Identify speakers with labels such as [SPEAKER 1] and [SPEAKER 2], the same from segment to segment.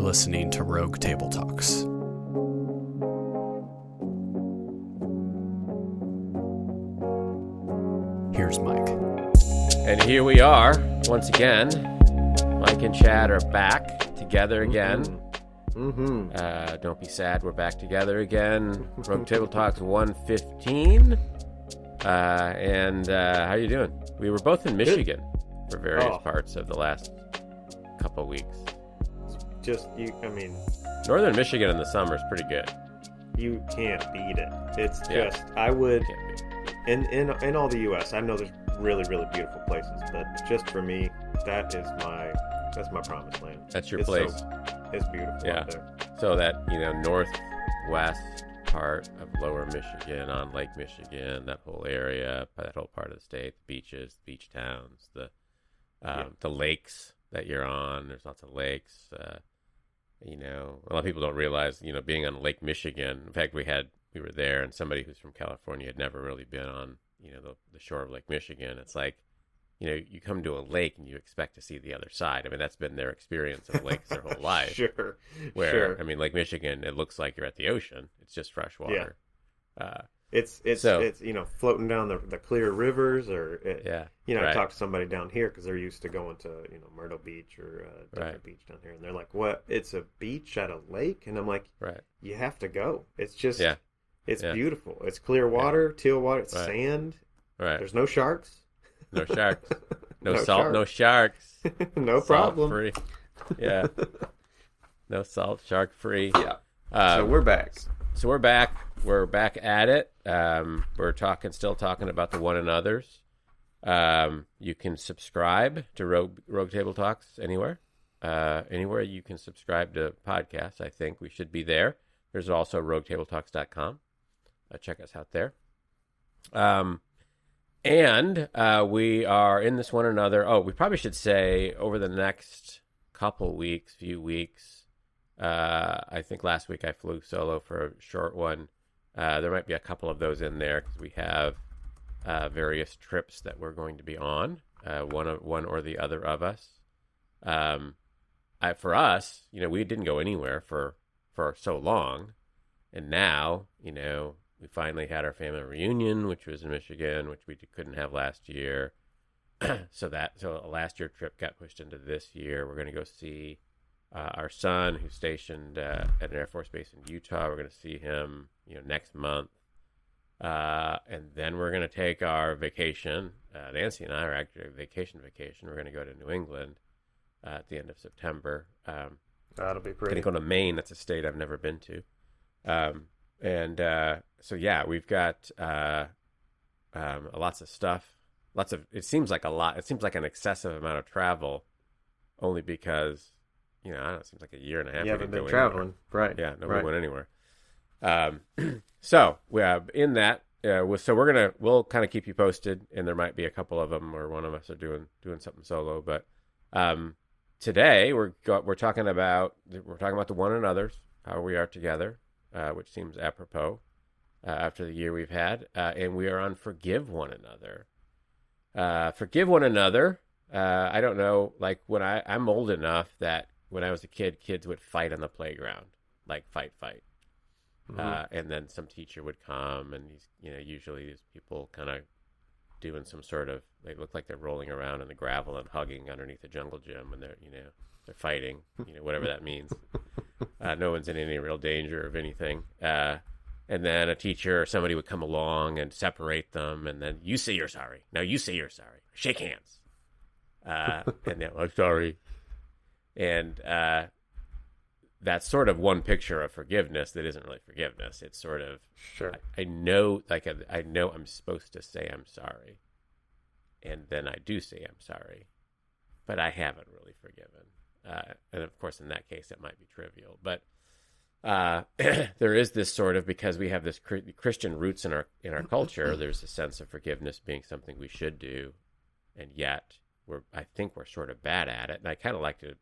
[SPEAKER 1] You're listening to Rogue Table Talks. Here's Mike.
[SPEAKER 2] And here we are once again. Mike and Chad are back together again.
[SPEAKER 3] Mm-hmm.
[SPEAKER 2] Uh, don't be sad, we're back together again. Rogue Table Talks 115. Uh, and uh, how are you doing? We were both in Michigan for various
[SPEAKER 3] Oh.
[SPEAKER 2] parts of the last couple weeks.
[SPEAKER 3] Just you. I mean,
[SPEAKER 2] Northern Michigan in the summer is pretty good.
[SPEAKER 3] you can't beat it. It's
[SPEAKER 2] Yeah.
[SPEAKER 3] just. I would in in in all the U.S. I know there's really really beautiful places, but just for me, that is my that's my promised land.
[SPEAKER 2] That's your
[SPEAKER 3] It's
[SPEAKER 2] place.
[SPEAKER 3] So, it's beautiful
[SPEAKER 2] Yeah.
[SPEAKER 3] out there.
[SPEAKER 2] So that you know northwest part of Lower Michigan on Lake Michigan, that whole area, that whole part of the state, the beaches, the beach towns, the um,
[SPEAKER 3] Yeah.
[SPEAKER 2] the lakes that you're on. There's lots of lakes. Uh, you know, a lot of people don't realize. You know, being on Lake Michigan. In fact, we had we were there, and somebody who's from California had never really been on you know the, the shore of Lake Michigan. It's like you know you come to a lake and you expect to see the other side. I mean, that's been their experience of lakes their whole life
[SPEAKER 3] Sure.
[SPEAKER 2] where
[SPEAKER 3] sure.
[SPEAKER 2] I mean, Lake Michigan, it looks like you're at the ocean. It's just fresh water. Uh,
[SPEAKER 3] It's it's
[SPEAKER 2] So-
[SPEAKER 3] it's you know floating down the the clear rivers or it,
[SPEAKER 2] yeah,
[SPEAKER 3] you know I
[SPEAKER 2] right.
[SPEAKER 3] talked to somebody down here because they're used to going to you know Myrtle Beach or uh,
[SPEAKER 2] Right.
[SPEAKER 3] beach down here and they're like what it's a beach at a lake and I'm like
[SPEAKER 2] right.
[SPEAKER 3] you have to go it's just
[SPEAKER 2] Yeah.
[SPEAKER 3] it's
[SPEAKER 2] Yeah.
[SPEAKER 3] beautiful it's clear water teal water it's
[SPEAKER 2] Right.
[SPEAKER 3] sand
[SPEAKER 2] Right.
[SPEAKER 3] there's no sharks
[SPEAKER 2] No sharks. No,
[SPEAKER 3] No
[SPEAKER 2] salt. No
[SPEAKER 3] sharks.
[SPEAKER 2] sharks.
[SPEAKER 3] no problem
[SPEAKER 2] Free. Yeah. no salt. Shark free.
[SPEAKER 3] yeah
[SPEAKER 2] Um,
[SPEAKER 3] so we're back
[SPEAKER 2] so we're back. We're back at it. Um, we're talking, still talking about the one another's. Um, you can subscribe to Rogue, Rogue Table Talks anywhere. Uh, anywhere you can subscribe to podcasts, I think we should be there. There's also roguetabletalks.com. Uh, check us out there. Um, and uh, we are in this one another. Oh, we probably should say over the next couple weeks, few weeks. Uh, I think last week I flew solo for a short one. Uh, there might be a couple of those in there because we have uh, various trips that we're going to be on. Uh, one of one or the other of us. Um, I, for us, you know, we didn't go anywhere for for so long, and now, you know, we finally had our family reunion, which was in Michigan, which we couldn't have last year. so that so last year trip got pushed into this year. We're going to go see uh, our son, who's stationed uh, at an Air Force base in Utah. We're going to see him, you know, next month, uh, and then we're going to take our vacation. Uh, Nancy and I are actually vacation vacation. We're going to go to New England uh, at the end of September. Um,
[SPEAKER 3] that'll be
[SPEAKER 2] going
[SPEAKER 3] pretty
[SPEAKER 2] to go to Maine. That's a state I've never been to. Um, and uh, so yeah, we've got uh, um, lots of stuff. Lots of. It seems like a lot. It seems like an excessive amount of travel, only because you know I don't know. It seems like a year and a half.
[SPEAKER 3] you haven't been
[SPEAKER 2] go anywhere.
[SPEAKER 3] traveling right
[SPEAKER 2] Yeah, nobody
[SPEAKER 3] right.
[SPEAKER 2] went anywhere. Um, so we have in that. Uh, with- so we're gonna we'll kind of keep you posted, and there might be a couple of them, or one of us are doing doing something solo. But um, today we're go, we're talking about we're talking about the one another's, how we are together, uh, which seems apropos uh, after the year we've had, uh, and we are on forgive one another. Uh, forgive one another. Uh, I don't know, like when I I'm old enough that when I was a kid, kids would fight on the playground, like fight, fight.
[SPEAKER 3] Mhm.
[SPEAKER 2] Uh, and then some teacher would come, and these, you know, usually these people kind of doing some sort of. They look like they're rolling around in the gravel and hugging underneath a jungle gym, and they're, you know, they're fighting, you know, whatever that means. Uh, no one's in any real danger of anything. Uh, and then a teacher or somebody would come along and separate them, and then you say you're sorry. Now you say you're sorry. Shake hands. Uh, and then I'm sorry. And uh, that's sort of one picture of forgiveness that isn't really forgiveness. It's sort of
[SPEAKER 3] sure
[SPEAKER 2] I, I know, like I, I know I'm supposed to say I'm sorry, and then I do say I'm sorry, but I haven't really forgiven. Uh, and of course, in that case, it might be trivial, but uh, there is this sort of because we have this cr- Christian roots in our in our culture. There's a sense of forgiveness being something we should do, and yet we're I think we're sort of bad at it. And I kind of like to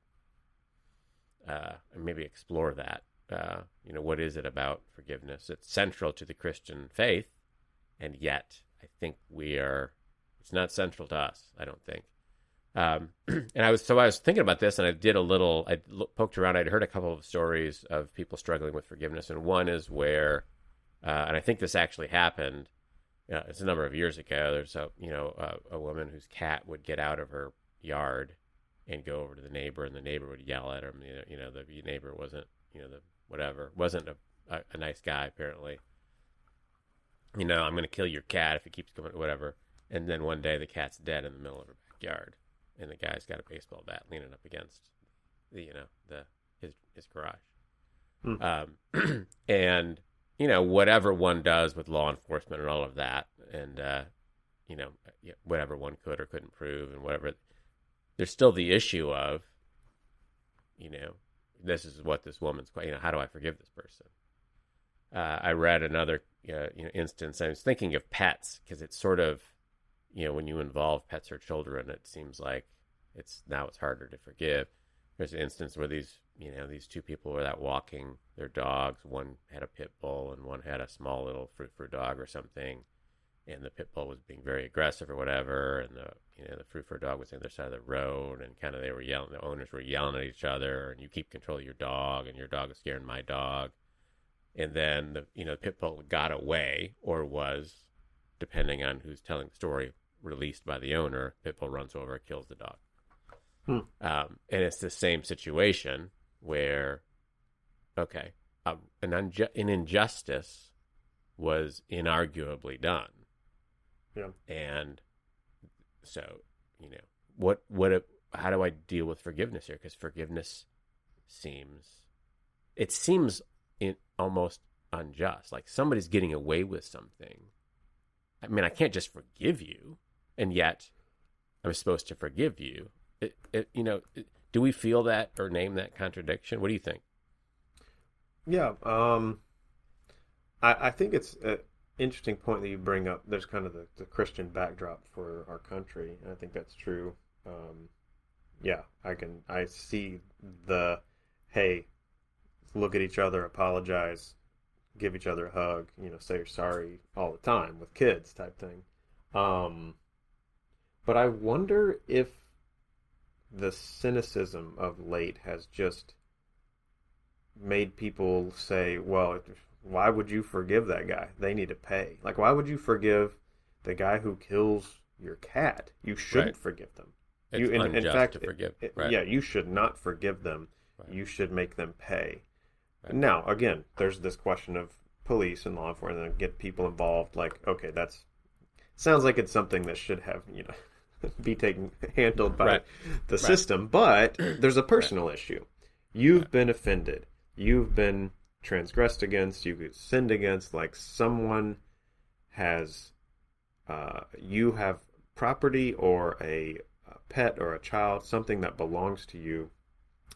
[SPEAKER 2] uh, maybe explore that. Uh, you know, what is it about forgiveness? It's central to the Christian faith, and yet I think we are. It's not central to us. I don't think. Um, and I was so I was thinking about this, and I did a little. I poked around. I'd heard a couple of stories of people struggling with forgiveness, and one is where, uh, and I think this actually happened. Uh, it's a number of years ago. There's a you know a woman whose cat would get out of her yard and go over to the neighbor, and the neighbor would yell at him. You know, you know the neighbor wasn't you know the whatever wasn't a, a, a nice guy apparently. You know, I'm going to kill your cat if it keeps going, whatever. And then one day the cat's dead in the middle of her backyard, and the guy's got a baseball bat leaning up against the you know the his his garage.
[SPEAKER 3] Hmm.
[SPEAKER 2] Um, and you know whatever one does with law enforcement and all of that, and uh, you know whatever one could or couldn't prove, and whatever, there's still the issue of, you know, this is what this woman's. You know, how do I forgive this person? Uh, I read another uh, you know instance. I was thinking of pets because it's sort of, you know, when you involve pets or children, it seems like it's now it's harder to forgive. There's an instance where these you know these two people were out walking their dogs. One had a pit bull and one had a small little fruit fruit dog or something, and the pit bull was being very aggressive or whatever, and the you know the fruit dog was on the other side of the road, and kind of they were yelling. The owners were yelling at each other, and you keep control of your dog, and your dog is scaring my dog and then the you know the pit bull got away or was depending on who's telling the story released by the owner pit bull runs over kills the dog
[SPEAKER 3] Hmm.
[SPEAKER 2] um, and it's the same situation where okay uh, an, unju- an injustice was inarguably done
[SPEAKER 3] Yeah.
[SPEAKER 2] and so you know what what how do i deal with forgiveness here because forgiveness seems it seems in almost unjust. Like somebody's getting away with something. I mean, I can't just forgive you, and yet I'm supposed to forgive you. It, it, you know, do we feel that or name that contradiction? What do you think?
[SPEAKER 3] Yeah, um, I, I think it's an interesting point that you bring up. There's kind of the, the Christian backdrop for our country, and I think that's true. Um, yeah, I can I see the hey, look at each other, apologize, give each other a hug, you know, say you're sorry all the time with kids type thing. Um, but I wonder if the cynicism of late has just made people say, well, why would you forgive that guy? They need to pay. Like, why would you forgive the guy who kills your cat? You shouldn't
[SPEAKER 2] Right.
[SPEAKER 3] forgive them.
[SPEAKER 2] It's
[SPEAKER 3] you, in, in fact,
[SPEAKER 2] forgive.
[SPEAKER 3] it-
[SPEAKER 2] right.
[SPEAKER 3] yeah, you should not forgive them.
[SPEAKER 2] Right.
[SPEAKER 3] You should make them pay. Now, again, there's this question of police and law enforcement and get people involved. Like, okay, that's sounds like it's something that should have you know be taken handled by the system. But there's a personal issue. You've been offended. You've been transgressed against. You've sinned against. Like someone has, uh, you have property or a, a pet or a child, something that belongs to you.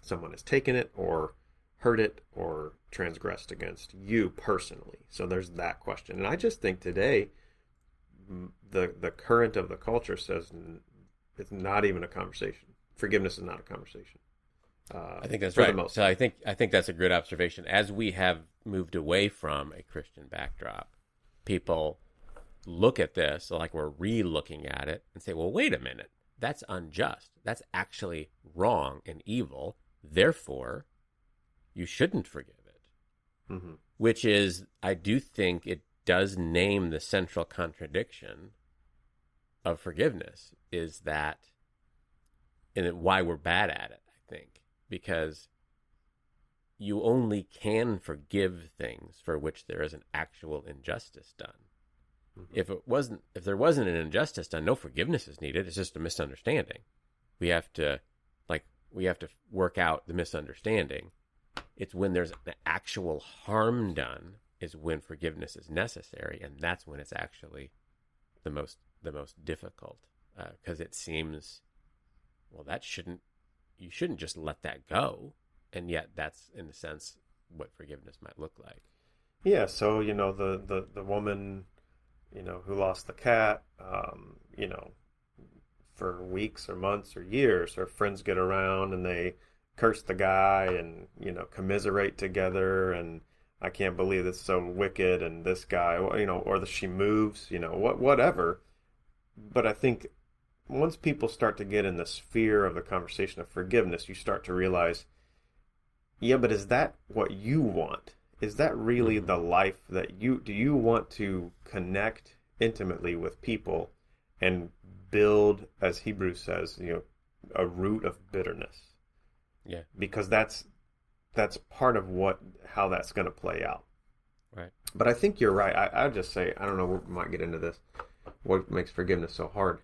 [SPEAKER 3] Someone has taken it or hurt it or transgressed against you personally. So there's that question. And I just think today the the current of the culture says it's not even a conversation. Forgiveness is not a conversation. Uh,
[SPEAKER 2] I think that's right. So I think I think that's a good observation. As we have moved away from a Christian backdrop, people look at this like we're re-looking at it and say, "Well, wait a minute. That's unjust. That's actually wrong and evil. Therefore, you shouldn't forgive it."
[SPEAKER 3] Mhm.
[SPEAKER 2] Which is, I do think it does name the central contradiction of forgiveness is that, and why we're bad at it. Because you only can forgive things for which there is an actual injustice done.
[SPEAKER 3] Mhm.
[SPEAKER 2] If it wasn't, if there wasn't an injustice done, no forgiveness is needed. It's just a misunderstanding. We have to, like, we have to work out the misunderstanding. It's when there's an actual harm done is when forgiveness is necessary, and that's when it's actually the most the most difficult because it seems, well, that shouldn't you shouldn't just let that go, and yet that's in a sense what forgiveness might look like.
[SPEAKER 3] Yeah, so you know the the the woman, you know, who lost the cat, um, you know, for weeks or months or years, her friends get around and they curse the guy and you know commiserate together and I can't believe it's so wicked and this guy, you know, or that she moves, you know, what whatever. But I think once people start to get in the sphere of the conversation of forgiveness, you start to realize, yeah, but is that what you want? Is that really
[SPEAKER 2] Mhm.
[SPEAKER 3] the life that you do? You want to connect intimately with people and build, as Hebrews says, you know, a root of bitterness
[SPEAKER 2] Yeah.
[SPEAKER 3] because that's that's part of what how that's going to play out.
[SPEAKER 2] Right.
[SPEAKER 3] But I think you're right. I I just say I don't know. We might get into this. What makes forgiveness so hard?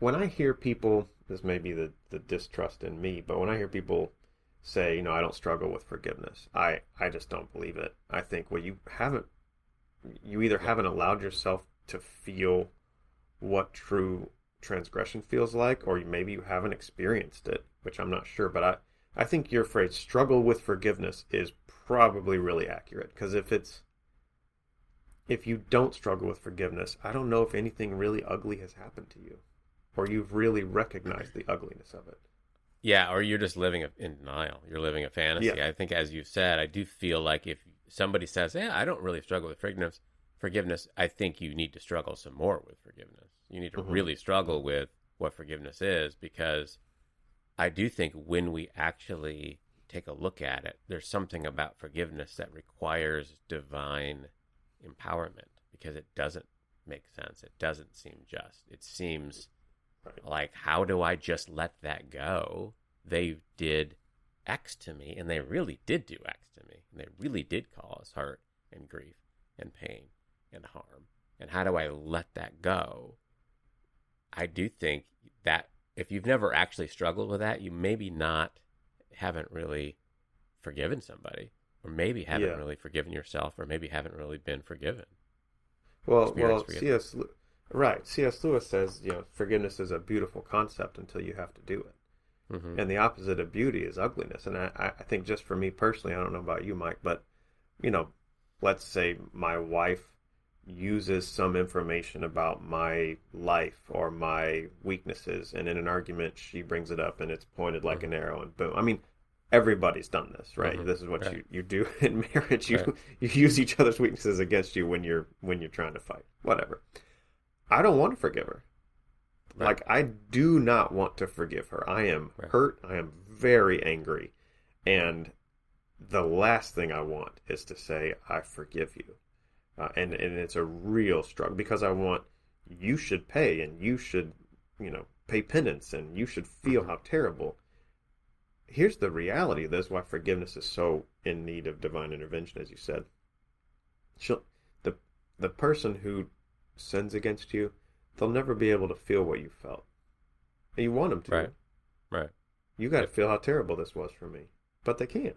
[SPEAKER 3] When I hear people, this may be the the distrust in me, but when I hear people say, you know, I don't struggle with forgiveness, I I just don't believe it. I think well, you haven't. You either haven't allowed yourself to feel what true transgression feels like, or maybe you haven't experienced it, which I'm not sure. But I, I think your phrase "struggle with forgiveness" is probably really accurate because if it's if you don't struggle with forgiveness, I don't know if anything really ugly has happened to you, or you've really recognized the ugliness of it.
[SPEAKER 2] Yeah, or you're just living in denial. You're living a fantasy.
[SPEAKER 3] Yeah.
[SPEAKER 2] I think, as you said, I do feel like if somebody says, "Yeah, I don't really struggle with forgiveness," forgiveness, I think you need to struggle some more with forgiveness. You need to
[SPEAKER 3] Mhm.
[SPEAKER 2] really struggle with what forgiveness is because I do think when we actually take a look at it, there's something about forgiveness that requires divine empowerment because it doesn't make sense. It doesn't seem just. It seems
[SPEAKER 3] Right.
[SPEAKER 2] like, how do I just let that go? They did X to me, and they really did do X to me, and they really did cause hurt and grief and pain and harm. And how do I let that go? I do think that if you've never actually struggled with that, you maybe not haven't really forgiven somebody, or maybe haven't
[SPEAKER 3] Yeah.
[SPEAKER 2] really forgiven yourself, or maybe haven't really been forgiven.
[SPEAKER 3] Well, well. C.S. Right. C.S. Lewis says, you know, forgiveness is a beautiful concept until you have to do it.
[SPEAKER 2] hmm
[SPEAKER 3] and the opposite of beauty is ugliness. And I, I think just for me personally, I don't know about you, Mike, but you know, let's say my wife uses some information about my life or my weaknesses, and in an argument she brings it up and it's pointed like an arrow, and boom. I mean, everybody's done this, right?
[SPEAKER 2] Mhm.
[SPEAKER 3] This is what
[SPEAKER 2] Right.
[SPEAKER 3] you, you do in marriage. You
[SPEAKER 2] Right.
[SPEAKER 3] you use each other's weaknesses against you when you're when you're trying to fight. Whatever. I don't want to forgive her.
[SPEAKER 2] Right.
[SPEAKER 3] Like I do not want to forgive her. I am
[SPEAKER 2] Right.
[SPEAKER 3] hurt. I am very angry, and the last thing I want is to say I forgive you, uh, and and it's a real struggle because I want you should pay and you should you know pay penance and you should feel
[SPEAKER 2] Mhm.
[SPEAKER 3] how terrible. Here's the reality. That's why forgiveness is so in need of divine intervention, as you said. She'll, the the person who sins against you, they'll never be able to feel what you felt. And you want them to.
[SPEAKER 2] Right. Right.
[SPEAKER 3] You got to feel how terrible this was for me, but they can't.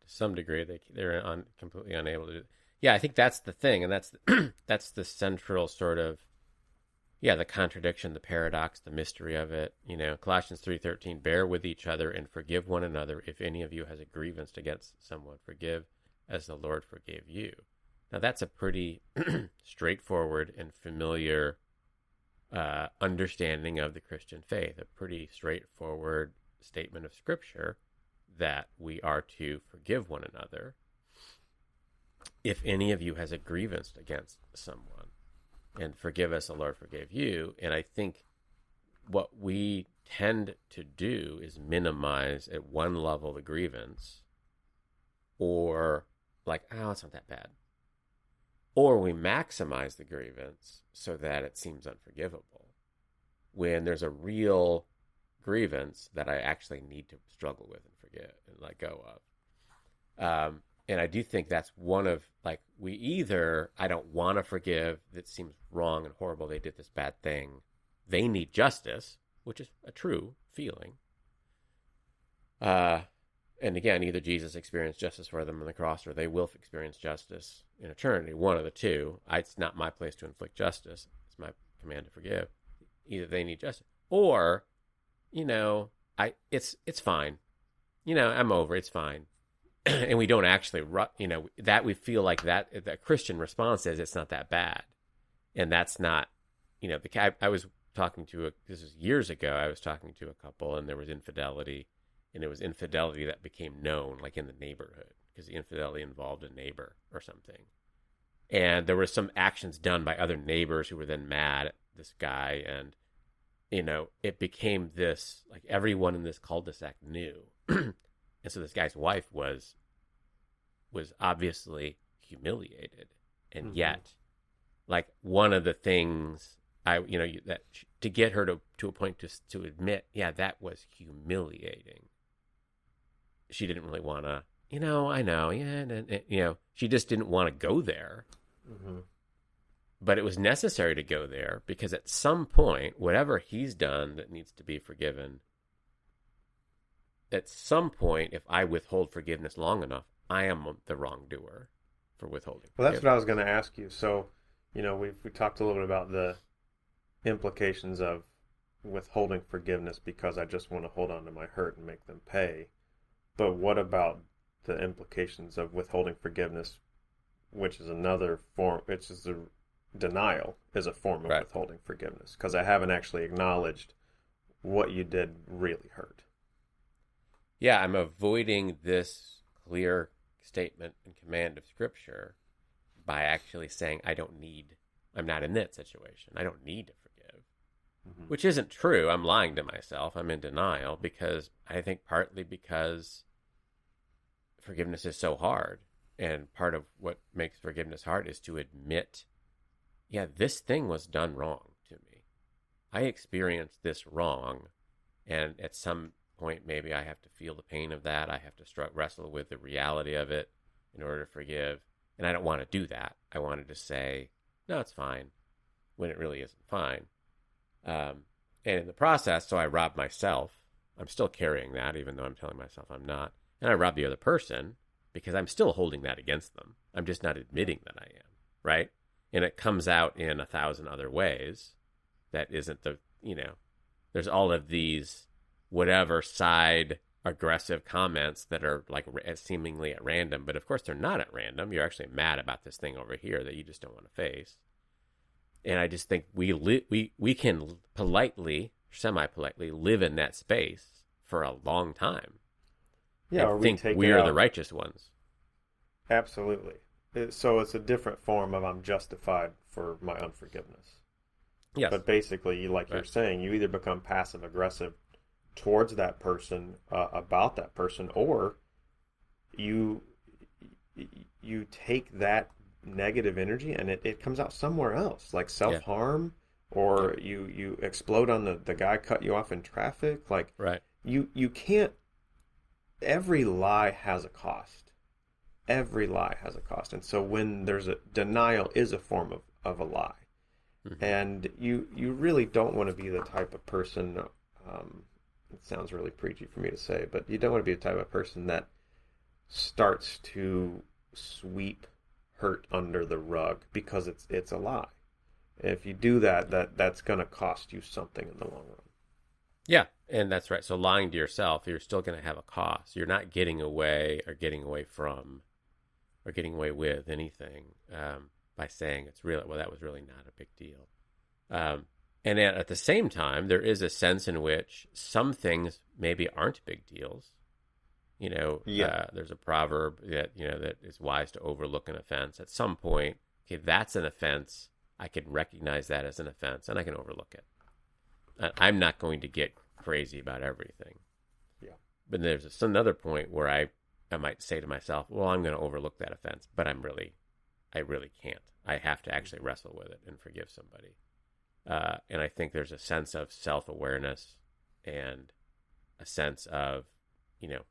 [SPEAKER 2] to some degree they they're un, completely unable to do yeah i think that's the thing and that's the, that's the central sort of yeah the contradiction the paradox the mystery of it you know colossians 3.13 bear with each other and forgive one another if any of you has a grievance against someone forgive as the lord forgave you now that's a pretty straightforward and familiar uh, understanding of the christian faith a pretty straightforward statement of scripture that we are to forgive one another if any of you has a grievance against someone. And forgive us the lord forgave you. And i think what we tend to do is minimize at one level the grievance or like oh it's not that bad or we maximize the grievance so that it seems unforgivable when there's a real grievance that I actually need to struggle with and forget and let go of. Um, and I do think that's one of like we either I don't want to forgive that seems wrong and horrible. They did this bad thing. They need justice, which is a true feeling. Uh, and again, either Jesus experienced justice for them on the cross, or they will experience justice in eternity. One of the two. I, it's not my place to inflict justice. It's my command to forgive. Either they need justice, or you know, I it's it's fine. You know, I'm over. It's fine. and we don't actually, you know, that we feel like that the Christian response is it's not that bad, and that's not, you know, the I, I was talking to a this is years ago. I was talking to a couple, and there was infidelity, and it was infidelity that became known, like in the neighborhood, because the infidelity involved a neighbor or something, and there were some actions done by other neighbors who were then mad at this guy and you know, it became this like everyone in this cul-de-sac knew, and so this guy's wife was was obviously humiliated, and
[SPEAKER 3] Mhm.
[SPEAKER 2] yet, like one of the things I you know that to get her to to a point to to admit, yeah, that was humiliating. She didn't really want to, you know, I know, yeah, and, and, you know, she just didn't want to go there
[SPEAKER 3] hmm
[SPEAKER 2] but it was necessary to go there because at some point, whatever he's done that needs to be forgiven, at some point, if I withhold forgiveness long enough, I am the wrongdoer for withholding.
[SPEAKER 3] Well, that's what. I was going to ask you. So, you know, we've we talked a little bit about the implications of withholding forgiveness because I just want to hold on to my hurt and make them pay. But what about the implications of withholding forgiveness, which is another form, which is a denial, is a form of
[SPEAKER 2] Right.
[SPEAKER 3] withholding forgiveness because I haven't actually acknowledged what you did really hurt.
[SPEAKER 2] Yeah, I'm avoiding this clear statement and command of Scripture by actually saying, I don't need, I'm not in that situation. I don't need to
[SPEAKER 3] Mhm.
[SPEAKER 2] which isn't true. I'm lying to myself. I'm in denial because I think partly because forgiveness is so hard. And part of what makes forgiveness hard is to admit, yeah, this thing was done wrong to me. I experienced this wrong. And at some point, maybe I have to feel the pain of that. I have to str- wrestle with the reality of it in order to forgive. And I don't want to do that. I wanted to say, no, it's fine when it really isn't fine. Um, and in the process, so I rob myself. I'm still carrying that, even though I'm telling myself I'm not. And I rob the other person because I'm still holding that against them. I'm just not admitting that I am, right? And it comes out in a thousand other ways that isn't the, you know, there's all of these whatever side aggressive comments that are like seemingly at random, but of course they're not at random. You're actually mad about this thing over here that you just don't want to face and I just think we li- we we can politely, semi politely, live in that space for a long time.
[SPEAKER 3] Yeah, or we
[SPEAKER 2] think
[SPEAKER 3] take
[SPEAKER 2] we are
[SPEAKER 3] out.
[SPEAKER 2] the righteous ones.
[SPEAKER 3] Absolutely. So it's a different form of I'm justified for my unforgiveness.
[SPEAKER 2] Yes,
[SPEAKER 3] But basically, like you're saying, you either become passive aggressive towards that person uh, about that person, or you you take that negative energy and it, it comes out somewhere else, like self harm, or you you explode on the the guy cut you off in traffic. Like
[SPEAKER 2] right.
[SPEAKER 3] you you can't. Every lie has a cost. Every lie has a cost, and so when there's a denial is a form of, of a lie
[SPEAKER 2] Mhm.
[SPEAKER 3] and you you really don't want to be the type of person um, it sounds really preachy for me to say but you don't want to be the type of person that starts to sweep hurt under the rug because it's it's a lie if you do that that that's going to cost you something in the long run
[SPEAKER 2] Yeah, and that's right. So lying to yourself, you're still going to have a cost. You're not getting away or getting away from or getting away with anything um, by saying it's really Well, that was really not a big deal. Um, and at, at the same time, there is a sense in which some things maybe aren't big deals. You know,
[SPEAKER 3] Yeah.
[SPEAKER 2] uh, there's a proverb that you know that it's wise to overlook an offense. At some point, okay, that's an offense. I can recognize that as an offense, and I can overlook it. I'm not going to get crazy about everything.
[SPEAKER 3] Yeah.
[SPEAKER 2] But there's a- another point where I, I might say to myself, well, I'm going to overlook that offense, but I'm really, I really can't. I have to actually wrestle with it and forgive somebody. Uh, and I think there's a sense of self awareness and a sense of, you know,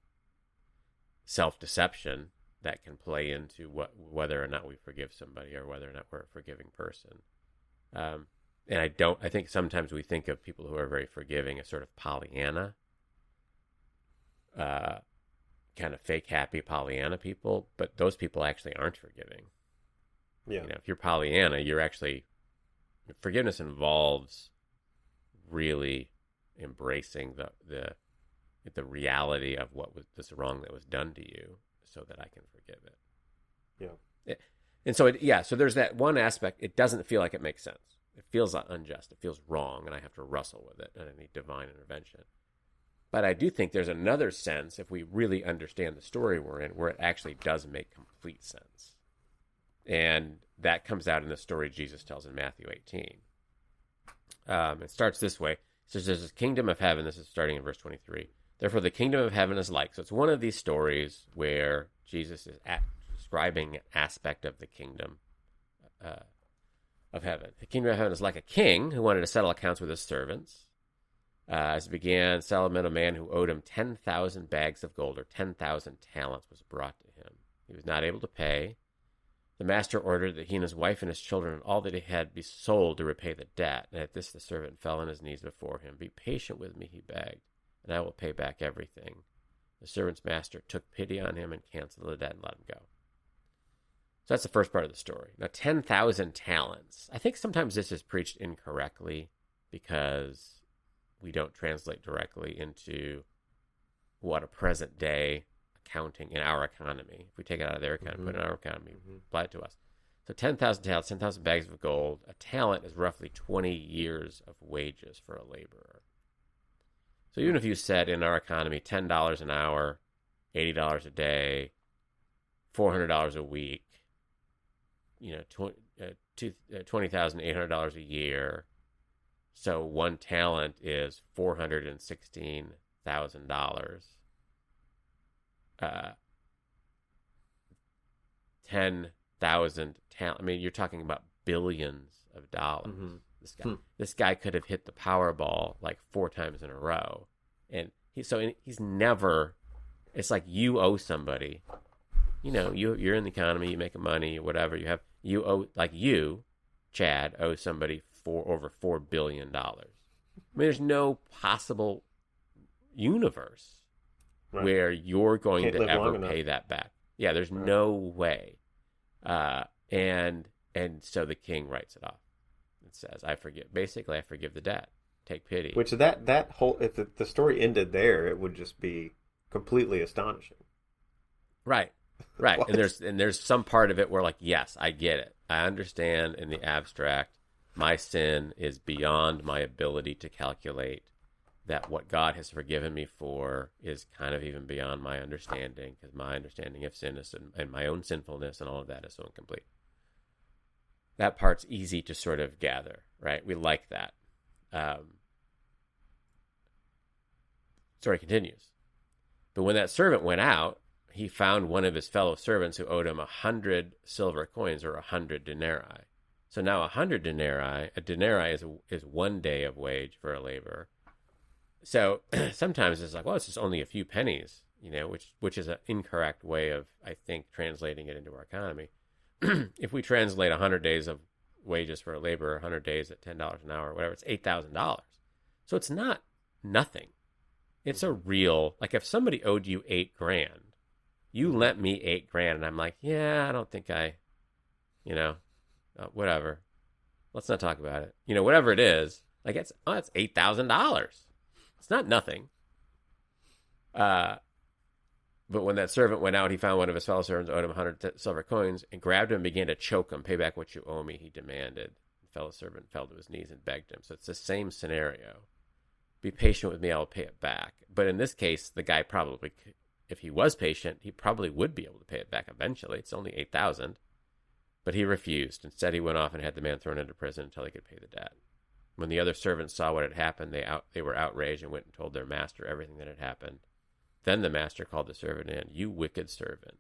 [SPEAKER 2] self deception that can play into what whether or not we forgive somebody or whether or not we're a forgiving person. Um, and I don't. I think sometimes we think of people who are very forgiving as sort of Pollyanna, uh, kind of fake happy Pollyanna people, but those people actually aren't forgiving.
[SPEAKER 3] yeah
[SPEAKER 2] You know, if you're Pollyanna, you're actually forgiveness involves really embracing the the the reality of what was this wrong that was done to you, so that I can forgive it.
[SPEAKER 3] yeah
[SPEAKER 2] And so, it, yeah, so there's that one aspect. It doesn't feel like it makes sense. It feels unjust. It feels wrong, and I have to wrestle with it, and I need divine intervention. But I do think there's another sense, if we really understand the story we're in, where it actually does make complete sense. And that comes out in the story Jesus tells in Matthew 18. Um, it starts this way So there's this kingdom of heaven. This is starting in verse 23. Therefore, the kingdom of heaven is like. So it's one of these stories where Jesus is at, describing an aspect of the kingdom uh, of heaven. The kingdom of heaven is like a king who wanted to settle accounts with his servants. Uh, as it began, Solomon, a man who owed him 10,000 bags of gold or 10,000 talents, was brought to him. He was not able to pay. The master ordered that he and his wife and his children and all that he had be sold to repay the debt. And at this, the servant fell on his knees before him. Be patient with me, he begged, and I will pay back everything. The servant's master took pity on him and canceled the debt and let him go. So that's the first part of the story. Now, 10,000 talents. I think sometimes this is preached incorrectly because we don't translate directly into what a present day accounting in our economy. If we take it out of their economy, put it in mm-hmm. our economy, mm-hmm. apply it to us. So 10,000 talents, 10,000 bags of gold. A talent is roughly 20 years of wages for a laborer. So even if you said in our economy $10 an hour, $80 a day, $400 a week, you know, tw- uh, two, uh, $20,800 a year. So one talent is $416,000. Uh, 10,000 talent. I mean, you're talking about billions of dollars.
[SPEAKER 3] Mhm.
[SPEAKER 2] This guy,
[SPEAKER 3] Hmm.
[SPEAKER 2] this guy could have hit the Powerball like four times in a row, and he so he's never. It's like you owe somebody. You know, you you're in the economy, you make money, whatever you have. You owe like you, Chad, owe somebody for over four billion dollars. I mean, there's no possible universe
[SPEAKER 3] Right.
[SPEAKER 2] where you're going
[SPEAKER 3] Can't
[SPEAKER 2] to ever pay that back. Yeah, there's
[SPEAKER 3] Right.
[SPEAKER 2] no way. Uh, and and so the king writes it off. It says, "I forgive." Basically, I forgive the debt. Take pity.
[SPEAKER 3] Which that that whole if the, the story ended there, it would just be completely astonishing.
[SPEAKER 2] right, right. And there's and there's some part of it where like, yes, I get it. I understand in the abstract. My sin is beyond my ability to calculate. That what God has forgiven me for is kind of even beyond my understanding, because my understanding of sin is and, and my own sinfulness and all of that is so incomplete. That part's easy to sort of gather, right? We like that. Um, story continues. But when that servant went out, he found one of his fellow servants who owed him a hundred silver coins or a hundred denarii. So now a hundred denarii, a denarii is is one day of wage for a laborer. So sometimes it's like, well, it's just only a few pennies, you know, which which is an incorrect way of I think translating it into our economy. if we translate a hundred days of wages for a laborer, hundred days at ten dollars an hour, or whatever, it's eight thousand dollars. So it's not nothing. It's a real like if somebody owed you eight grand, you lent me eight grand, and I'm like, yeah, I don't think I, you know, uh, whatever. Let's not talk about it. You know, whatever it is, like it's oh, it's eight thousand dollars. It's not nothing. Uh, but when that servant went out, he found one of his fellow servants owed him 100 t- silver coins and grabbed him and began to choke him. Pay back what you owe me, he demanded. The fellow servant fell to his knees and begged him. So it's the same scenario. Be patient with me, I will pay it back. But in this case, the guy probably, if he was patient, he probably would be able to pay it back eventually. It's only 8000 But he refused. Instead, he went off and had the man thrown into prison until he could pay the debt. When the other servants saw what had happened, they out they were outraged and went and told their master everything that had happened. Then the master called the servant in. You wicked servant!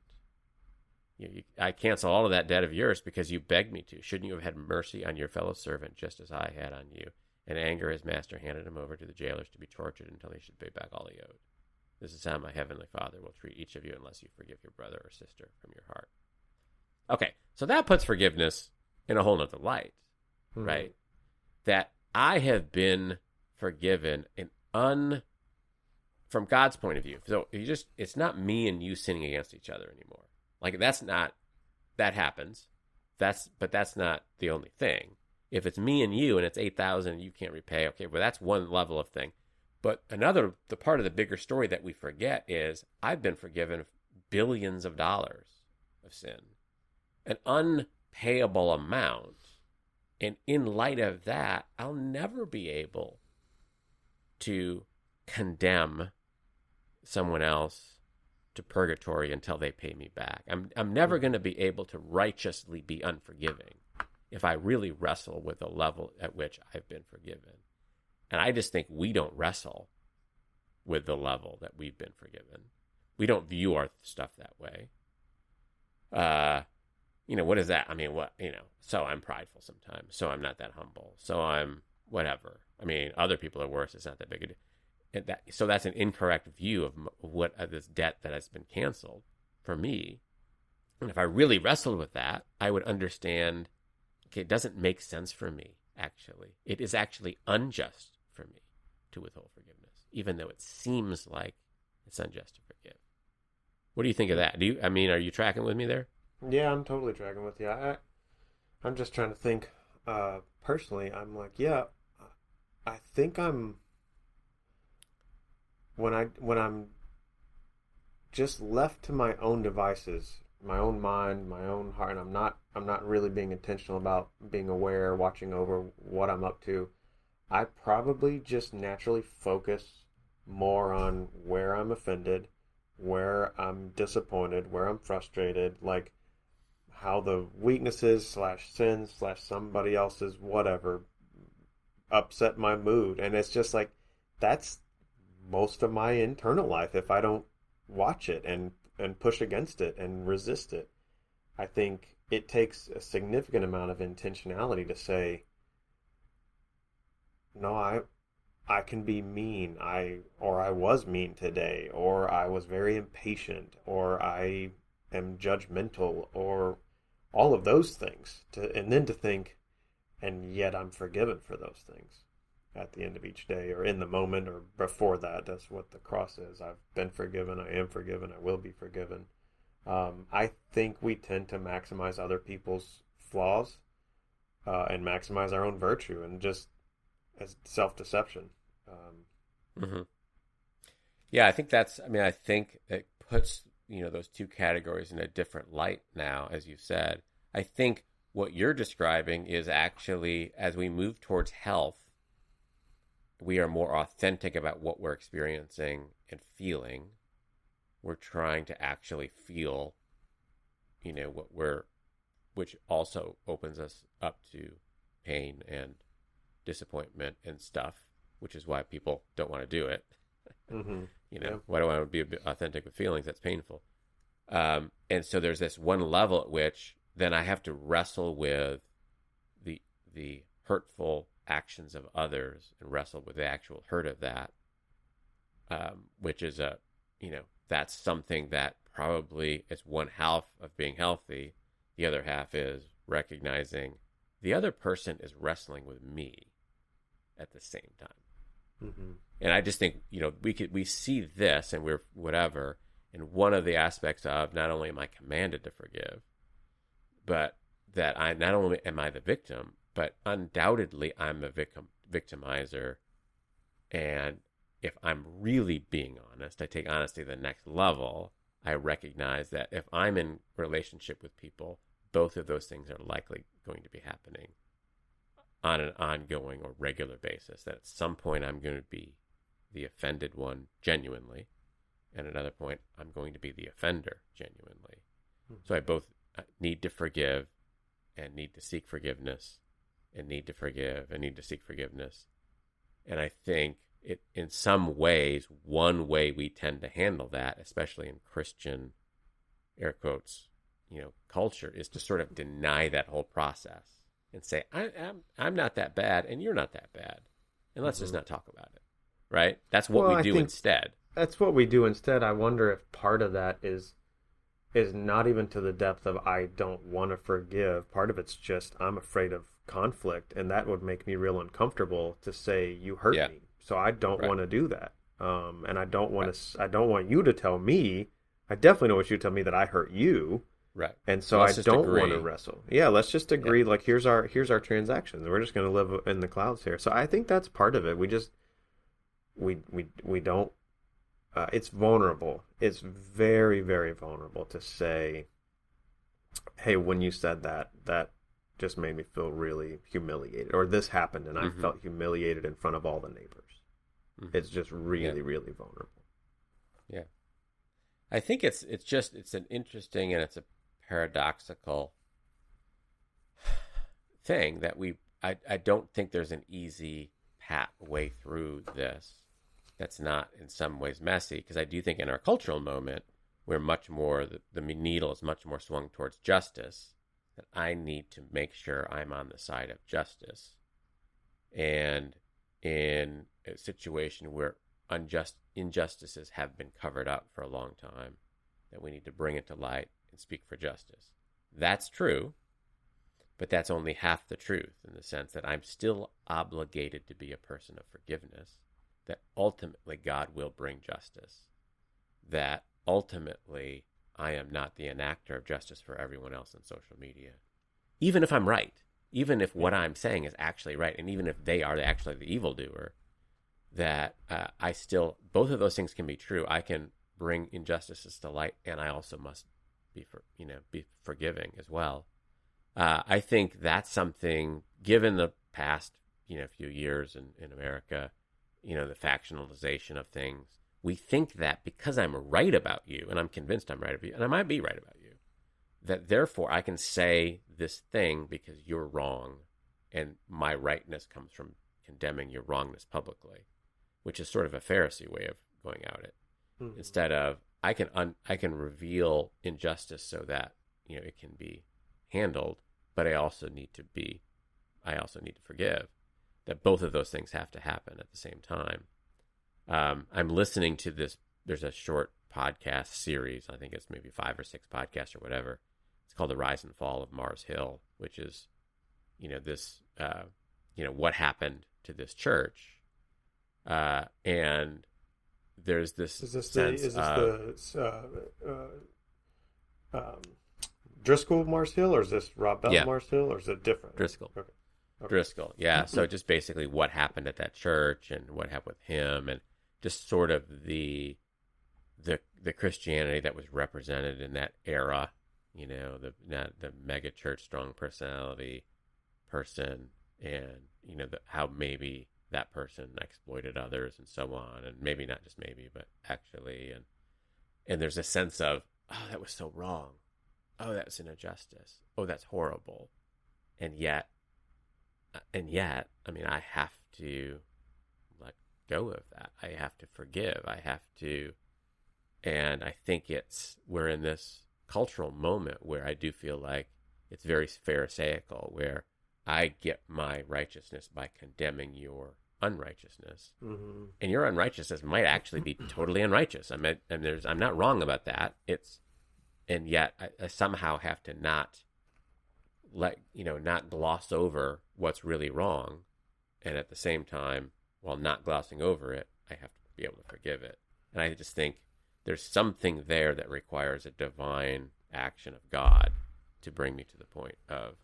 [SPEAKER 2] You, you, I cancel all of that debt of yours because you begged me to. Shouldn't you have had mercy on your fellow servant just as I had on you? In anger, his master handed him over to the jailers to be tortured until he should pay back all he owed. This is how my heavenly Father will treat each of you unless you forgive your brother or sister from your heart. Okay, so that puts forgiveness in a whole nother light
[SPEAKER 3] Mhm.
[SPEAKER 2] right? That I have been forgiven and un from God's point of view. So you just it's not me and you sinning against each other anymore. Like that's not that happens. That's but that's not the only thing. If it's me and you and it's eight thousand and you can't repay, okay, well that's one level of thing. But another the part of the bigger story that we forget is I've been forgiven billions of dollars of sin. An unpayable amount. And in light of that, I'll never be able to condemn someone else to purgatory until they pay me back. I'm I'm never going to be able to righteously be unforgiving if I really wrestle with the level at which I've been forgiven. And I just think we don't wrestle with the level that we've been forgiven. We don't view our stuff that way. Uh, you know, what is that? I mean, what, you know, so I'm prideful sometimes. So I'm not that humble. So I'm whatever. I mean, other people are worse. It's not that big a deal. That, so that's an incorrect view of what of this debt that has been canceled for me. And if I really wrestled with that, I would understand okay, it doesn't make sense for me, actually. It is actually unjust for me to withhold forgiveness, even though it seems like it's unjust to forgive. What do you think of that? Do you I mean, are you tracking with me there?
[SPEAKER 3] Yeah, I'm totally tracking with you. I, I'm just trying to think. Uh, personally, I'm like, yeah, I think I'm when I when I'm just left to my own devices, my own mind, my own heart, and I'm not I'm not really being intentional about being aware, watching over what I'm up to. I probably just naturally focus more on where I'm offended, where I'm disappointed, where I'm frustrated, like how the weaknesses slash sins slash somebody else's whatever upset my mood. And it's just like that's most of my internal life if I don't watch it and and push against it and resist it. I think it takes a significant amount of intentionality to say no, I I can be mean. I or I was mean today or I was very impatient or I am judgmental or all of those things to and then to think and yet I'm forgiven for those things at the end of each day or in the moment or before that. That's what the cross is. I've been forgiven. I am forgiven. I will be forgiven. Um, I think we tend to maximize other people's flaws uh, and maximize our own virtue and just as self deception. Um,
[SPEAKER 2] mm-hmm. Yeah, I think that's. I mean, I think it puts you know those two categories in a different light now, as you said. I think what you're describing is actually as we move towards health, we are more authentic about what we're experiencing and feeling. We're trying to actually feel, you know, what we're, which also opens us up to pain and disappointment and stuff, which is why people don't want to do it. Mm-hmm. you know, yeah. why do I want to be authentic with feelings? That's painful. Um, and so there's this one level at which then I have to wrestle with the the hurtful actions of others and wrestle with the actual hurt of that, um, which is a you know that's something that probably is one half of being healthy. The other half is recognizing the other person is wrestling with me at the same time. Mm-hmm. And I just think you know we could we see this and we're whatever. And one of the aspects of not only am I commanded to forgive, but that I not only am I the victim, but undoubtedly I'm a victim victimizer. And if I'm really being honest, I take honesty to the next level. I recognize that if I'm in relationship with people, both of those things are likely going to be happening on an ongoing or regular basis. That at some point I'm going to be the offended one genuinely, and at another point I'm going to be the offender genuinely. Mm-hmm. So I both need to forgive and need to seek forgiveness and need to forgive and need to seek forgiveness. And I think it, in some ways, one way we tend to handle that, especially in Christian air quotes, you know, culture, is to sort of deny that whole process and say, I, am I'm, I'm not that bad and you're not that bad. And let's mm-hmm. just not talk about it. Right? That's what well, we do instead.
[SPEAKER 3] That's what we do instead. I wonder if part of that is is not even to the depth of I don't want to forgive. Part of it's just I'm afraid of conflict, and that would make me real uncomfortable to say you hurt yeah. me. So I don't right. want to do that. Um, and I don't want right. to. I don't want you to tell me. I definitely don't want you to tell me that I hurt you.
[SPEAKER 2] Right.
[SPEAKER 3] And so I don't agree. want to wrestle. Yeah, let's just agree. Yeah. Like here's our here's our transactions. We're just going to live in the clouds here. So I think that's part of it. We just we we we don't uh, it's vulnerable. It's very, very vulnerable to say, "Hey, when you said that, that just made me feel really humiliated," or "This happened and mm-hmm. I felt humiliated in front of all the neighbors." Mm-hmm. It's just really, yeah. really vulnerable.
[SPEAKER 2] Yeah, I think it's it's just it's an interesting and it's a paradoxical thing that we I I don't think there's an easy pat way through this that's not in some ways messy because I do think in our cultural moment we're much more the, the needle is much more swung towards justice that I need to make sure I'm on the side of justice. And in a situation where unjust injustices have been covered up for a long time that we need to bring it to light and speak for justice. That's true but that's only half the truth in the sense that I'm still obligated to be a person of forgiveness, that ultimately God will bring justice, that ultimately I am not the enactor of justice for everyone else on social media. Even if I'm right, even if what I'm saying is actually right, and even if they are actually the evildoer, that uh, I still, both of those things can be true. I can bring injustices to light, and I also must be for, you know, be forgiving as well uh, I think that's something, given the past, you know, few years in, in America, you know, the factionalization of things, we think that because I'm right about you, and I'm convinced I'm right about you, and I might be right about you, that therefore I can say this thing because you're wrong, and my rightness comes from condemning your wrongness publicly, which is sort of a Pharisee way of going out it. Mm-hmm. Instead of I can un- I can reveal injustice so that you know it can be handled, but I also need to be, I also need to forgive. That both of those things have to happen at the same time. Um, I'm listening to this. There's a short podcast series. I think it's maybe five or six podcasts or whatever. It's called The Rise and Fall of Mars Hill, which is, you know, this, uh, you know, what happened to this church. Uh, and there's this
[SPEAKER 3] is this the, is this
[SPEAKER 2] of,
[SPEAKER 3] the uh, uh, um, Driscoll Mars Hill, or is this Rob Bell
[SPEAKER 2] Yeah.
[SPEAKER 3] Mars Hill, or is it different?
[SPEAKER 2] Driscoll.
[SPEAKER 3] Okay. Okay.
[SPEAKER 2] Driscoll. Yeah. Mm-hmm. So just basically what happened at that church and what happened with him and just sort of the the the Christianity that was represented in that era, you know, the not the mega church strong personality person and you know the, how maybe that person exploited others and so on and maybe not just maybe but actually and and there's a sense of oh that was so wrong oh that's an injustice oh that's horrible and yet and yet i mean i have to let go of that i have to forgive i have to and i think it's we're in this cultural moment where i do feel like it's very pharisaical where i get my righteousness by condemning your unrighteousness
[SPEAKER 3] hmm
[SPEAKER 2] and your unrighteousness might actually be totally unrighteous. I mean, and there's I'm not wrong about that. It's and yet I, I somehow have to not let you know not gloss over what's really wrong, and at the same time, while not glossing over it, I have to be able to forgive it. And I just think there's something there that requires a divine action of God to bring me to the point of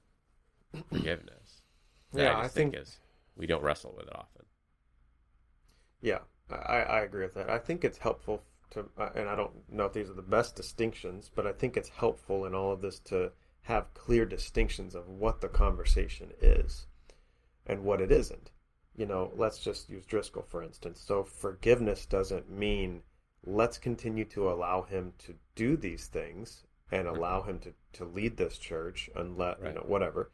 [SPEAKER 2] forgiveness.
[SPEAKER 3] Yeah,
[SPEAKER 2] I
[SPEAKER 3] I
[SPEAKER 2] think,
[SPEAKER 3] think-
[SPEAKER 2] is we don't wrestle with it often.
[SPEAKER 3] Yeah, I, I agree with that. I think it's helpful to, uh, and I don't know if these are the best distinctions, but I think it's helpful in all of this to have clear distinctions of what the conversation is and what it isn't. You know, let's just use Driscoll for instance. So forgiveness doesn't mean let's continue to allow him to do these things and allow him to, to lead this church and let you know whatever.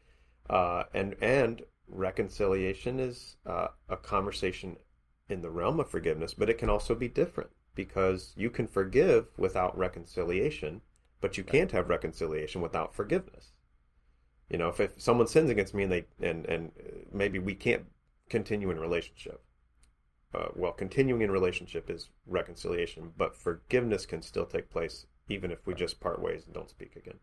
[SPEAKER 3] Uh, and and reconciliation is uh, a conversation in the realm of forgiveness, but it can also be different because you can forgive without reconciliation, but you can't have reconciliation without forgiveness. You know, if, if someone sins against me and they and and maybe we can't continue in relationship. Uh, well, continuing in relationship is reconciliation, but forgiveness can still take place even if we just part ways and don't speak again.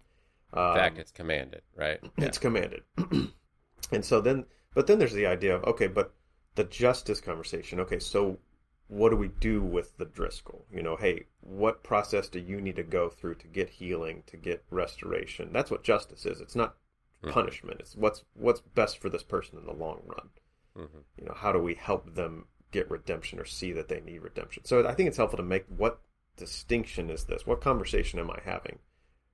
[SPEAKER 2] In
[SPEAKER 3] Um,
[SPEAKER 2] fact, it's commanded, right?
[SPEAKER 3] it's commanded. and so then, but then there's the idea of okay, but the justice conversation. Okay, so what do we do with the Driscoll? You know, hey, what process do you need to go through to get healing, to get restoration? That's what justice is. It's not
[SPEAKER 2] Mhm.
[SPEAKER 3] punishment. It's what's what's best for this person in the long run.
[SPEAKER 2] hmm
[SPEAKER 3] You know, how do we help them get redemption or see that they need redemption? So I think it's helpful to make what distinction is this? What conversation am I having?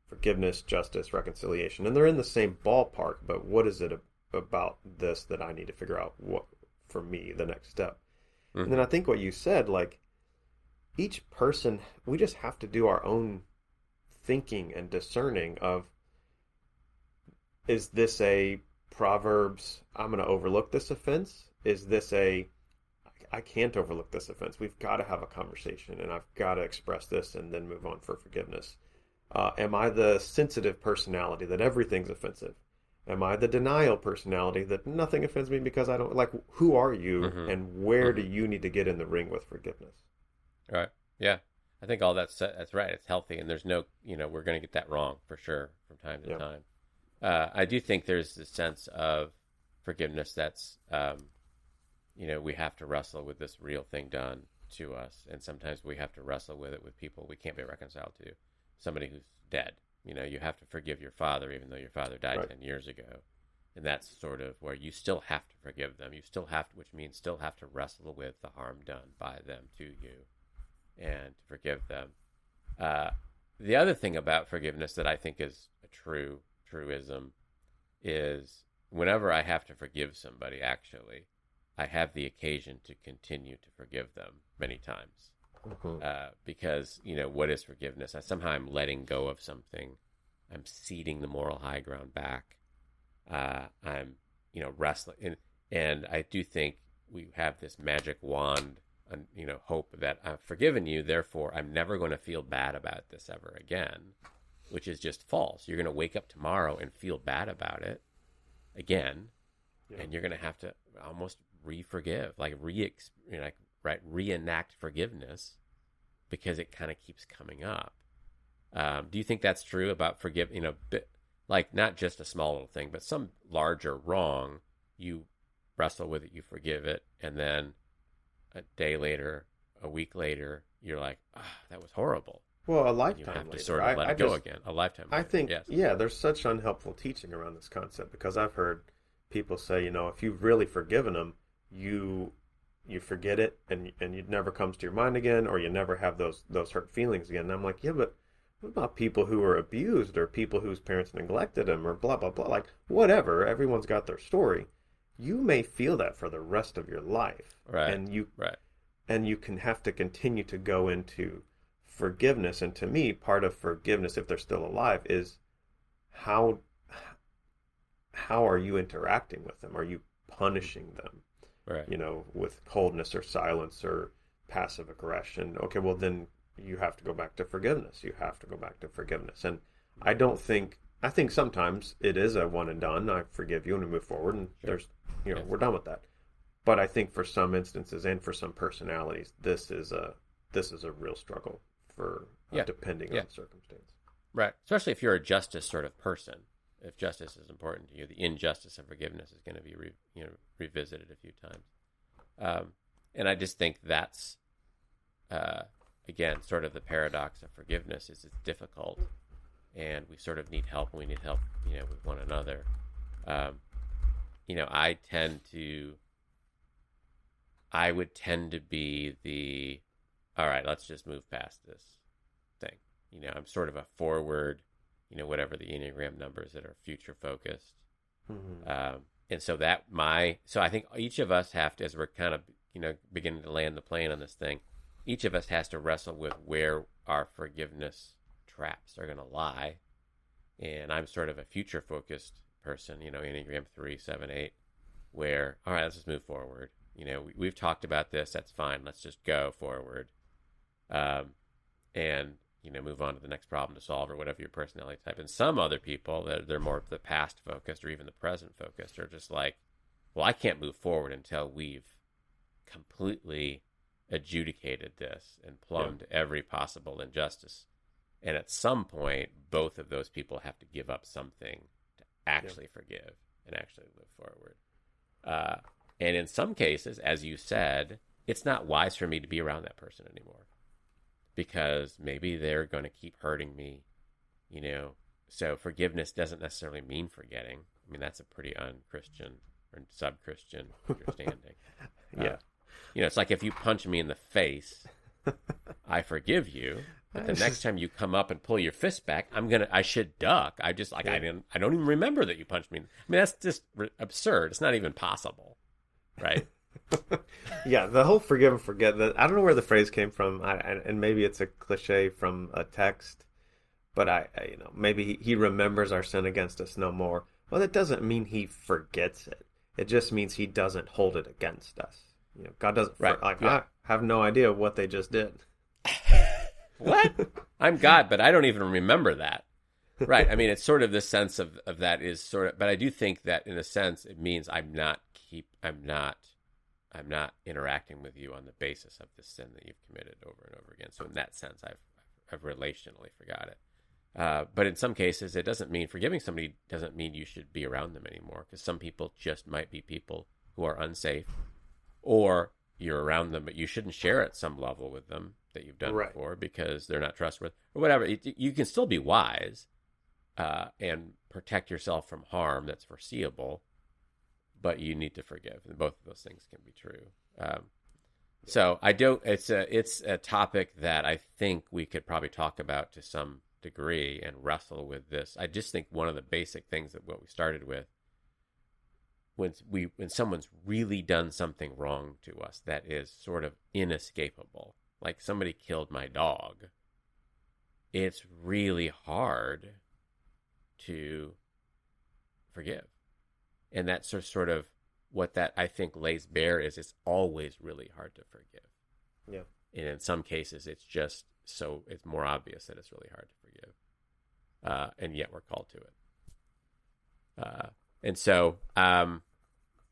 [SPEAKER 3] Forgiveness, justice, reconciliation, and they're in the same ballpark. But what is it about this that I need to figure out what for me the next step? And then I think what you said, like each person, we just have to do our own thinking and discerning of is this a Proverbs, I'm going to overlook this offense? Is this a I can't overlook this offense. We've got to have a conversation, and I've got to express this and then move on for forgiveness. Uh, am I the sensitive personality that everything's offensive? Am I the denial personality that nothing offends me because I don't like? Who are you,
[SPEAKER 2] Mhm.
[SPEAKER 3] and where
[SPEAKER 2] Mhm.
[SPEAKER 3] do you need to get in the ring with forgiveness?
[SPEAKER 2] Right. Yeah. I think all that's that's right. It's healthy, and there's no, you know, we're going to get that wrong for sure from time to
[SPEAKER 3] Yeah.
[SPEAKER 2] time. Uh, I do think there's this sense of forgiveness that's, um, you know, we have to wrestle with this real thing done to us, and sometimes we have to wrestle with it with people we can't be reconciled to, somebody who's dead. You know, you have to forgive your father, even though your father died
[SPEAKER 3] Right.
[SPEAKER 2] ten years ago, and that's sort of where you still have to forgive them. You still have to, which means still have to wrestle with the harm done by them to you and to forgive them. Uh, the other thing about forgiveness that I think is a true truism is whenever I have to forgive somebody, actually, I have the occasion to continue to forgive them many times. Uh, because, you know, what is forgiveness? I somehow I'm letting go of something. I'm ceding the moral high ground back. Uh, I'm, you know, wrestling. And, and I do think we have this magic wand and you know hope that I've forgiven you, therefore I'm never going to feel bad about this ever again, which is just false. You're going to wake up tomorrow and feel bad about it again,
[SPEAKER 3] Yeah.
[SPEAKER 2] and you're going to have to almost re-forgive, like re you know, like right reenact forgiveness because it kind of keeps coming up. Um, do you think that's true about forgive? You know, bit, like not just a small little thing, but some larger wrong. You wrestle with it, you forgive it, and then a day later, a week later, you're like, ah, that was horrible.
[SPEAKER 3] Well, a
[SPEAKER 2] And you
[SPEAKER 3] lifetime
[SPEAKER 2] have to
[SPEAKER 3] later.
[SPEAKER 2] sort of
[SPEAKER 3] I-
[SPEAKER 2] let
[SPEAKER 3] I
[SPEAKER 2] it go again. A lifetime.
[SPEAKER 3] I
[SPEAKER 2] later,
[SPEAKER 3] think,
[SPEAKER 2] yes.
[SPEAKER 3] yeah, there's such unhelpful teaching around this concept because I've heard people say, you know, if you've really forgiven them, you you forget it and and it never comes to your mind again, or you never have those those hurt feelings again. And I'm like, yeah, but what about people who were abused or people whose parents neglected them or blah blah blah? Like whatever, everyone's got their story. You may feel that for the rest of your life,
[SPEAKER 2] Right.
[SPEAKER 3] And you
[SPEAKER 2] Right.
[SPEAKER 3] and you can have to continue to go into forgiveness and to me part of forgiveness if they're still alive is how how are you interacting with them are you punishing them
[SPEAKER 2] Right.
[SPEAKER 3] you know with coldness or silence or passive aggression okay well then you have to go back to forgiveness you have to go back to forgiveness and i don't think i think sometimes it is a one and done i forgive you and we move forward and
[SPEAKER 2] Sure.
[SPEAKER 3] there's you know
[SPEAKER 2] Yes.
[SPEAKER 3] we're done with that but I think for some instances and for some personalities, this is a this is a real struggle for uh,
[SPEAKER 2] Yeah.
[SPEAKER 3] depending
[SPEAKER 2] Yeah.
[SPEAKER 3] on the circumstance.
[SPEAKER 2] Right. Especially if you're a justice sort of person. If justice is important to you, the injustice of forgiveness is going to be, re, you know, revisited a few times. Um, and I just think that's, uh, again, sort of the paradox of forgiveness is it's difficult, and we sort of need help. and We need help, you know, with one another. Um, you know, I tend to, I would tend to be the, all right, let's just move past this thing. You know, I'm sort of a forward, you know, whatever the Enneagram numbers that are future focused.
[SPEAKER 3] Mhm.
[SPEAKER 2] Um, and so that my, so I think each of us have to, as we're kind of, you know, beginning to land the plane on this thing, each of us has to wrestle with where our forgiveness traps are going to lie. And I'm sort of a future focused person, you know, Enneagram 3, 7, 8, where, all right, let's just move forward. You know, we, we've talked about this. That's fine. Let's just go forward. Um, and, you know, move on to the next problem to solve or whatever your personality type. And some other people that they're more of the past focused or even the present focused are just like, well, I can't move forward until we've completely adjudicated this and plumbed every possible injustice. And at some point, both of those people have to give up something to actually forgive and actually live forward. Uh, and in some cases, as you said, it's not wise for me to be around that person anymore because maybe they're going to keep hurting me, you know. So forgiveness doesn't necessarily mean forgetting. I mean, that's a pretty un-Christian or sub-Christian understanding.
[SPEAKER 3] yeah.
[SPEAKER 2] Uh, you know, it's like if you punch me in the face, I forgive you. But the next time you come up and pull your fist back, I'm gonna. I should duck. I just like I didn't. I don't even remember that you punched me. I mean, that's just absurd. It's not even possible, right?
[SPEAKER 3] yeah, the whole forgive and forget. That I don't know where the phrase came from, I, I, and maybe it's a cliche from a text. But I, I, you know, maybe he, he remembers our sin against us no more. Well, that doesn't mean he forgets it. It just means he doesn't hold it against us. You know, God doesn't.
[SPEAKER 2] Right.
[SPEAKER 3] Like
[SPEAKER 2] Yeah.
[SPEAKER 3] I have no idea what they just did.
[SPEAKER 2] What? I'm God, but I don't even remember that. Right. I mean, it's sort of the sense of, of that is sort of, but I do think that in a sense it means I'm not keep, I'm not, I'm not interacting with you on the basis of the sin that you've committed over and over again. So in that sense, I've, I've relationally forgot it. Uh, but in some cases, it doesn't mean forgiving somebody doesn't mean you should be around them anymore because some people just might be people who are unsafe or you're around them, but you shouldn't share at some level with them that you've done
[SPEAKER 3] Right.
[SPEAKER 2] before because they're not trustworthy or whatever. It, you can still be wise uh, and protect yourself from harm that's foreseeable, but you need to forgive, and both of those things can be true. Um, so I don't. It's a it's a topic that I think we could probably talk about to some degree and wrestle with this. I just think one of the basic things that what we started with when we when someone's really done something wrong to us that is sort of inescapable like somebody killed my dog it's really hard to forgive and that's sort sort of what that i think lays bare is it's always really hard to forgive
[SPEAKER 3] Yeah.
[SPEAKER 2] and in some cases it's just so it's more obvious that it's really hard to forgive uh, and yet we're called to it uh, and so um,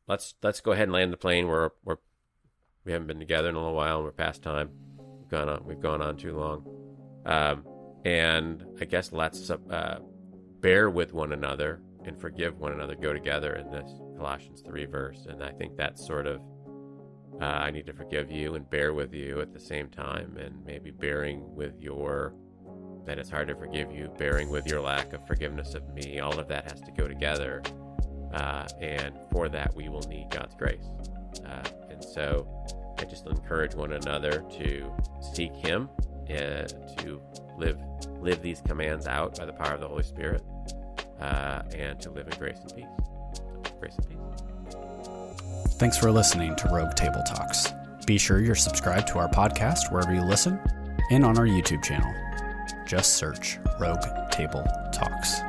[SPEAKER 2] let's let's go ahead and land the plane. We're we're we haven't been together in a little while, and we're past time. We've gone on we've gone on too long, um, and I guess let's uh, bear with one another and forgive one another. Go together in this Colossians three verse, and I think that's sort of. Uh, I need to forgive you and bear with you at the same time, and maybe bearing with your that it's hard to forgive you, bearing with your lack of forgiveness of me. All of that has to go together. Uh, and for that, we will need God's grace. Uh, and so I just encourage one another to seek Him, uh, to live live these commands out by the power of the Holy Spirit, uh, and to live in grace and peace. Grace and peace.
[SPEAKER 1] Thanks for listening to Rogue Table Talks. Be sure you're subscribed to our podcast wherever you listen and on our YouTube channel. Just search Rogue Table Talks.